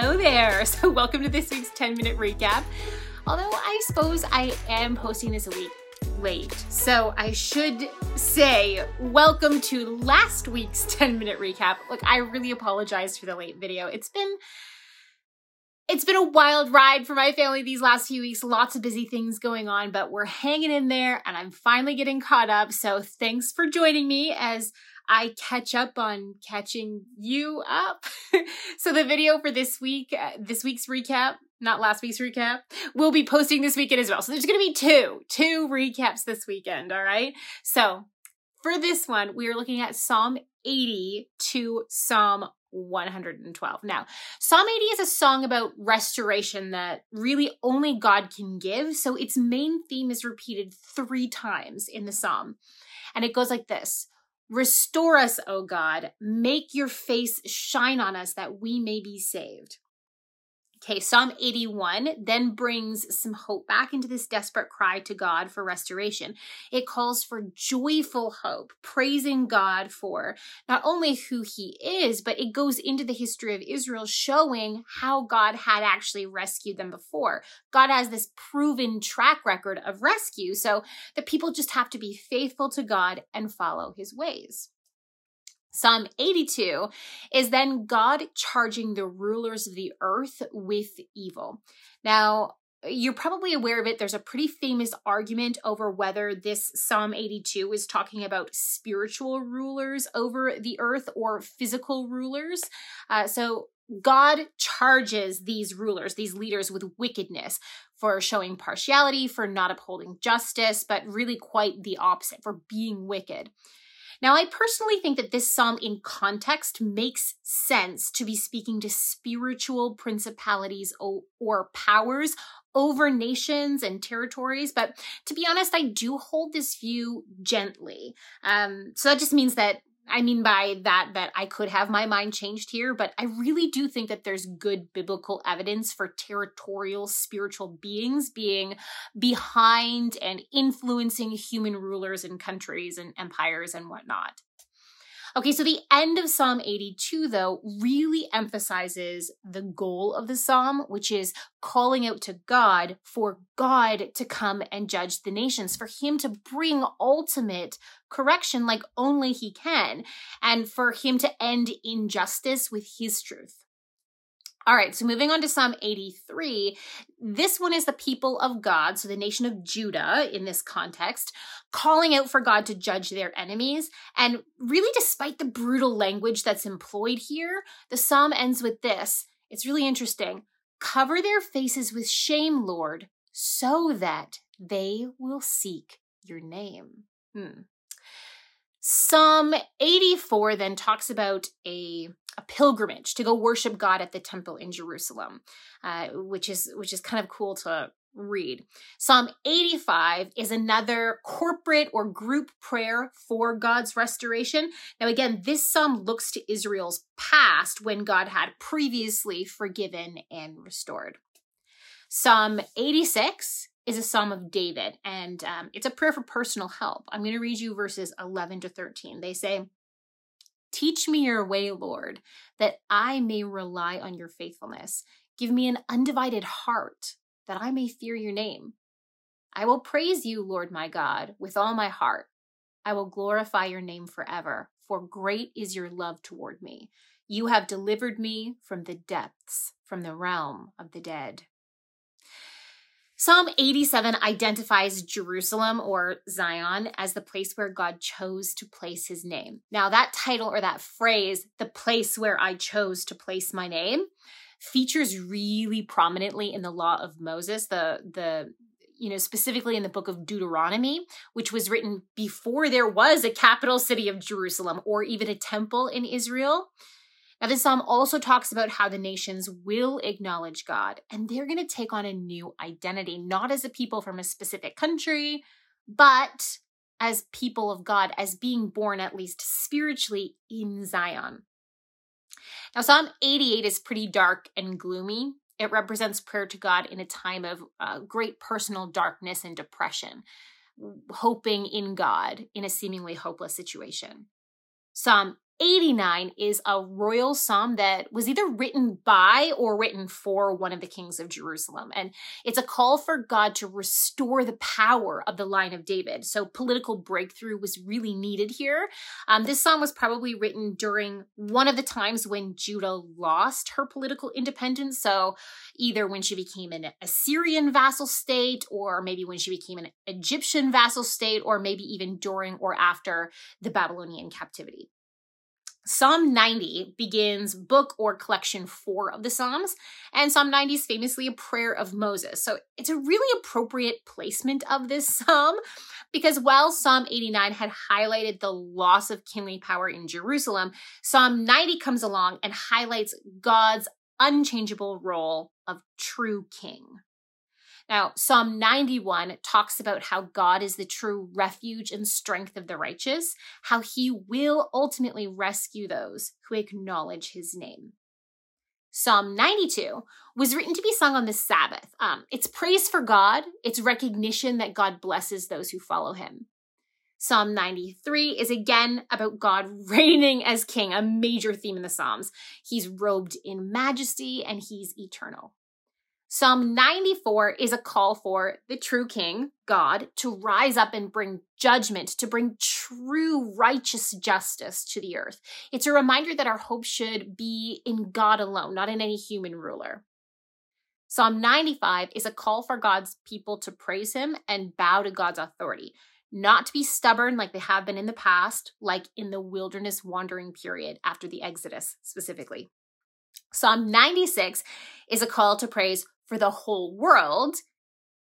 Hello there. So, welcome to this week's 10 minute recap. Although I suppose I am posting this a week late. So, I should say, welcome to last week's 10 minute recap. Look, I really apologize for the late video. It's been it's been a wild ride for my family these last few weeks. Lots of busy things going on, but we're hanging in there and I'm finally getting caught up. So thanks for joining me as I catch up on catching you up. so the video for this week, uh, this week's recap, not last week's recap, we'll be posting this weekend as well. So there's going to be two, two recaps this weekend. All right. So for this one, we are looking at Psalm 80 to Psalm 112. Now, Psalm 80 is a song about restoration that really only God can give. So its main theme is repeated three times in the psalm. And it goes like this Restore us, O God. Make your face shine on us that we may be saved. Okay, Psalm 81 then brings some hope back into this desperate cry to God for restoration. It calls for joyful hope, praising God for not only who he is, but it goes into the history of Israel, showing how God had actually rescued them before. God has this proven track record of rescue, so the people just have to be faithful to God and follow his ways. Psalm 82 is then God charging the rulers of the earth with evil. Now, you're probably aware of it. There's a pretty famous argument over whether this Psalm 82 is talking about spiritual rulers over the earth or physical rulers. Uh, so, God charges these rulers, these leaders, with wickedness for showing partiality, for not upholding justice, but really quite the opposite, for being wicked. Now, I personally think that this psalm in context makes sense to be speaking to spiritual principalities or, powers over nations and territories. But to be honest, I do hold this view gently. Um, so that just means that I mean by that that I could have my mind changed here, but I really do think that there's good biblical evidence for territorial spiritual beings being behind and influencing human rulers and countries and empires and whatnot. Okay, so the end of Psalm 82, though, really emphasizes the goal of the psalm, which is calling out to God for God to come and judge the nations, for Him to bring ultimate correction like only He can, and for Him to end injustice with His truth. All right, so moving on to Psalm 83. This one is the people of God, so the nation of Judah in this context, calling out for God to judge their enemies. And really, despite the brutal language that's employed here, the psalm ends with this. It's really interesting. Cover their faces with shame, Lord, so that they will seek your name. Hmm. Psalm 84 then talks about a a pilgrimage to go worship God at the temple in Jerusalem, uh, which is which is kind of cool to read. Psalm 85 is another corporate or group prayer for God's restoration. Now, again, this psalm looks to Israel's past when God had previously forgiven and restored. Psalm 86 is a psalm of David, and um, it's a prayer for personal help. I'm going to read you verses 11 to 13. They say, Teach me your way, Lord, that I may rely on your faithfulness. Give me an undivided heart, that I may fear your name. I will praise you, Lord my God, with all my heart. I will glorify your name forever, for great is your love toward me. You have delivered me from the depths, from the realm of the dead. Psalm 87 identifies Jerusalem or Zion as the place where God chose to place his name. Now, that title or that phrase, the place where I chose to place my name, features really prominently in the law of Moses, the, the, you know, specifically in the book of Deuteronomy, which was written before there was a capital city of Jerusalem or even a temple in Israel. Now, this psalm also talks about how the nations will acknowledge God and they're going to take on a new identity, not as a people from a specific country, but as people of God, as being born at least spiritually in Zion. Now, Psalm 88 is pretty dark and gloomy. It represents prayer to God in a time of uh, great personal darkness and depression, hoping in God in a seemingly hopeless situation. Psalm 89 is a royal psalm that was either written by or written for one of the kings of Jerusalem. And it's a call for God to restore the power of the line of David. So political breakthrough was really needed here. Um, this psalm was probably written during one of the times when Judah lost her political independence. So either when she became an Assyrian vassal state, or maybe when she became an Egyptian vassal state, or maybe even during or after the Babylonian captivity. Psalm 90 begins book or collection four of the Psalms, and Psalm 90 is famously a prayer of Moses. So it's a really appropriate placement of this psalm because while Psalm 89 had highlighted the loss of kingly power in Jerusalem, Psalm 90 comes along and highlights God's unchangeable role of true king. Now, Psalm 91 talks about how God is the true refuge and strength of the righteous, how he will ultimately rescue those who acknowledge his name. Psalm 92 was written to be sung on the Sabbath. Um, it's praise for God, it's recognition that God blesses those who follow him. Psalm 93 is again about God reigning as king, a major theme in the Psalms. He's robed in majesty and he's eternal. Psalm 94 is a call for the true king, God, to rise up and bring judgment, to bring true righteous justice to the earth. It's a reminder that our hope should be in God alone, not in any human ruler. Psalm 95 is a call for God's people to praise him and bow to God's authority, not to be stubborn like they have been in the past, like in the wilderness wandering period after the Exodus specifically. Psalm 96 is a call to praise for the whole world.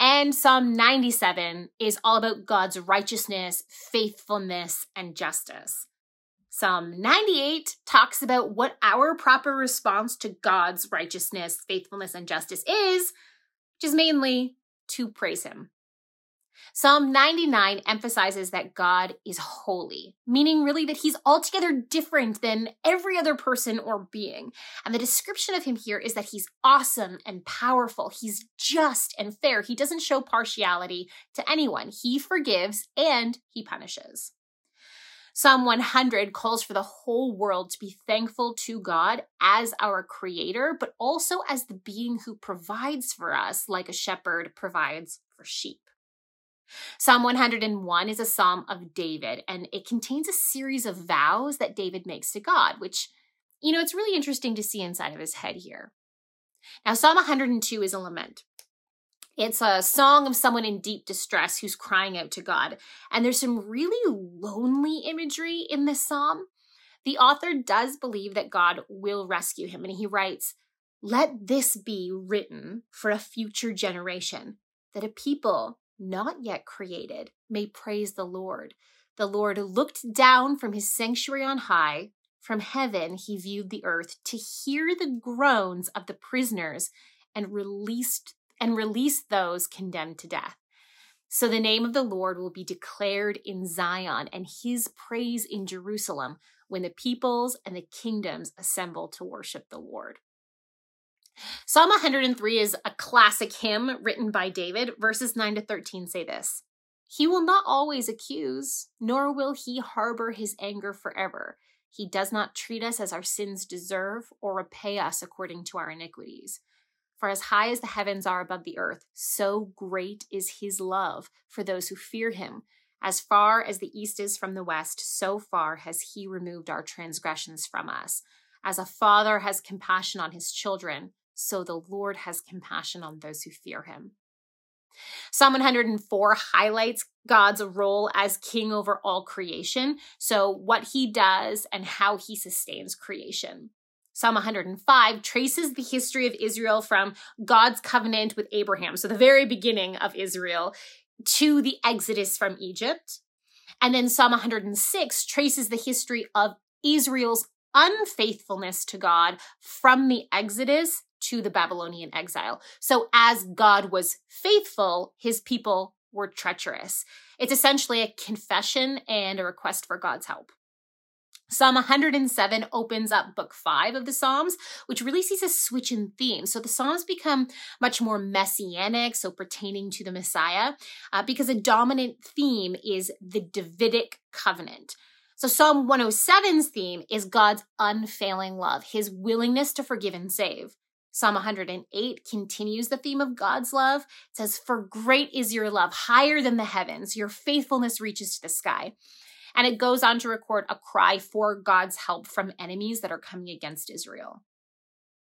And Psalm 97 is all about God's righteousness, faithfulness, and justice. Psalm 98 talks about what our proper response to God's righteousness, faithfulness, and justice is, which is mainly to praise Him. Psalm 99 emphasizes that God is holy, meaning really that he's altogether different than every other person or being. And the description of him here is that he's awesome and powerful. He's just and fair. He doesn't show partiality to anyone. He forgives and he punishes. Psalm 100 calls for the whole world to be thankful to God as our creator, but also as the being who provides for us like a shepherd provides for sheep. Psalm 101 is a psalm of David, and it contains a series of vows that David makes to God, which, you know, it's really interesting to see inside of his head here. Now, Psalm 102 is a lament. It's a song of someone in deep distress who's crying out to God. And there's some really lonely imagery in this psalm. The author does believe that God will rescue him, and he writes, Let this be written for a future generation, that a people not yet created, may praise the Lord. The Lord looked down from his sanctuary on high. From heaven, he viewed the earth to hear the groans of the prisoners and released and released those condemned to death. So the name of the Lord will be declared in Zion and his praise in Jerusalem when the peoples and the kingdoms assemble to worship the Lord. Psalm 103 is a classic hymn written by David. Verses 9 to 13 say this He will not always accuse, nor will he harbor his anger forever. He does not treat us as our sins deserve or repay us according to our iniquities. For as high as the heavens are above the earth, so great is his love for those who fear him. As far as the east is from the west, so far has he removed our transgressions from us. As a father has compassion on his children, so the Lord has compassion on those who fear him. Psalm 104 highlights God's role as king over all creation, so what he does and how he sustains creation. Psalm 105 traces the history of Israel from God's covenant with Abraham, so the very beginning of Israel, to the exodus from Egypt. And then Psalm 106 traces the history of Israel's unfaithfulness to God from the exodus to the Babylonian exile. So, as God was faithful, his people were treacherous. It's essentially a confession and a request for God's help. Psalm 107 opens up book five of the Psalms, which really sees a switch in theme. So the Psalms become much more messianic, so pertaining to the Messiah, uh, because a dominant theme is the Davidic covenant. So, Psalm 107's theme is God's unfailing love, his willingness to forgive and save. Psalm 108 continues the theme of God's love. It says, For great is your love, higher than the heavens. Your faithfulness reaches to the sky. And it goes on to record a cry for God's help from enemies that are coming against Israel.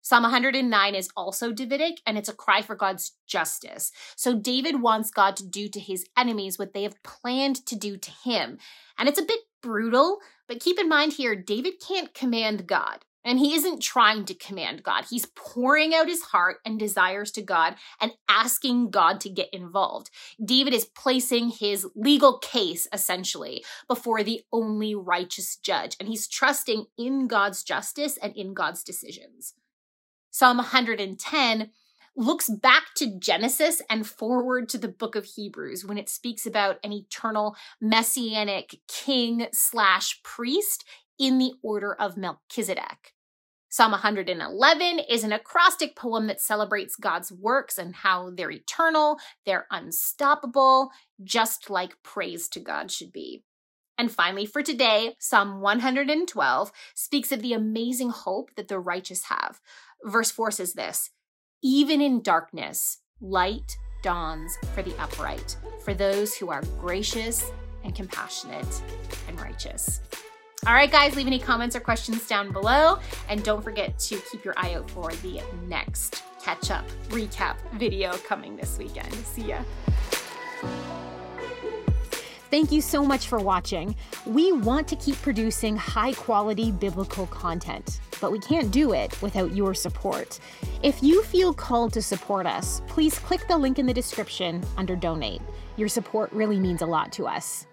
Psalm 109 is also Davidic and it's a cry for God's justice. So David wants God to do to his enemies what they have planned to do to him. And it's a bit brutal, but keep in mind here, David can't command God. And he isn't trying to command God. He's pouring out his heart and desires to God and asking God to get involved. David is placing his legal case, essentially, before the only righteous judge. And he's trusting in God's justice and in God's decisions. Psalm 110 looks back to Genesis and forward to the book of Hebrews when it speaks about an eternal messianic king slash priest in the order of Melchizedek. Psalm 111 is an acrostic poem that celebrates God's works and how they're eternal, they're unstoppable, just like praise to God should be. And finally, for today, Psalm 112 speaks of the amazing hope that the righteous have. Verse 4 says this Even in darkness, light dawns for the upright, for those who are gracious and compassionate and righteous. All right, guys, leave any comments or questions down below. And don't forget to keep your eye out for the next catch up recap video coming this weekend. See ya. Thank you so much for watching. We want to keep producing high quality biblical content, but we can't do it without your support. If you feel called to support us, please click the link in the description under donate. Your support really means a lot to us.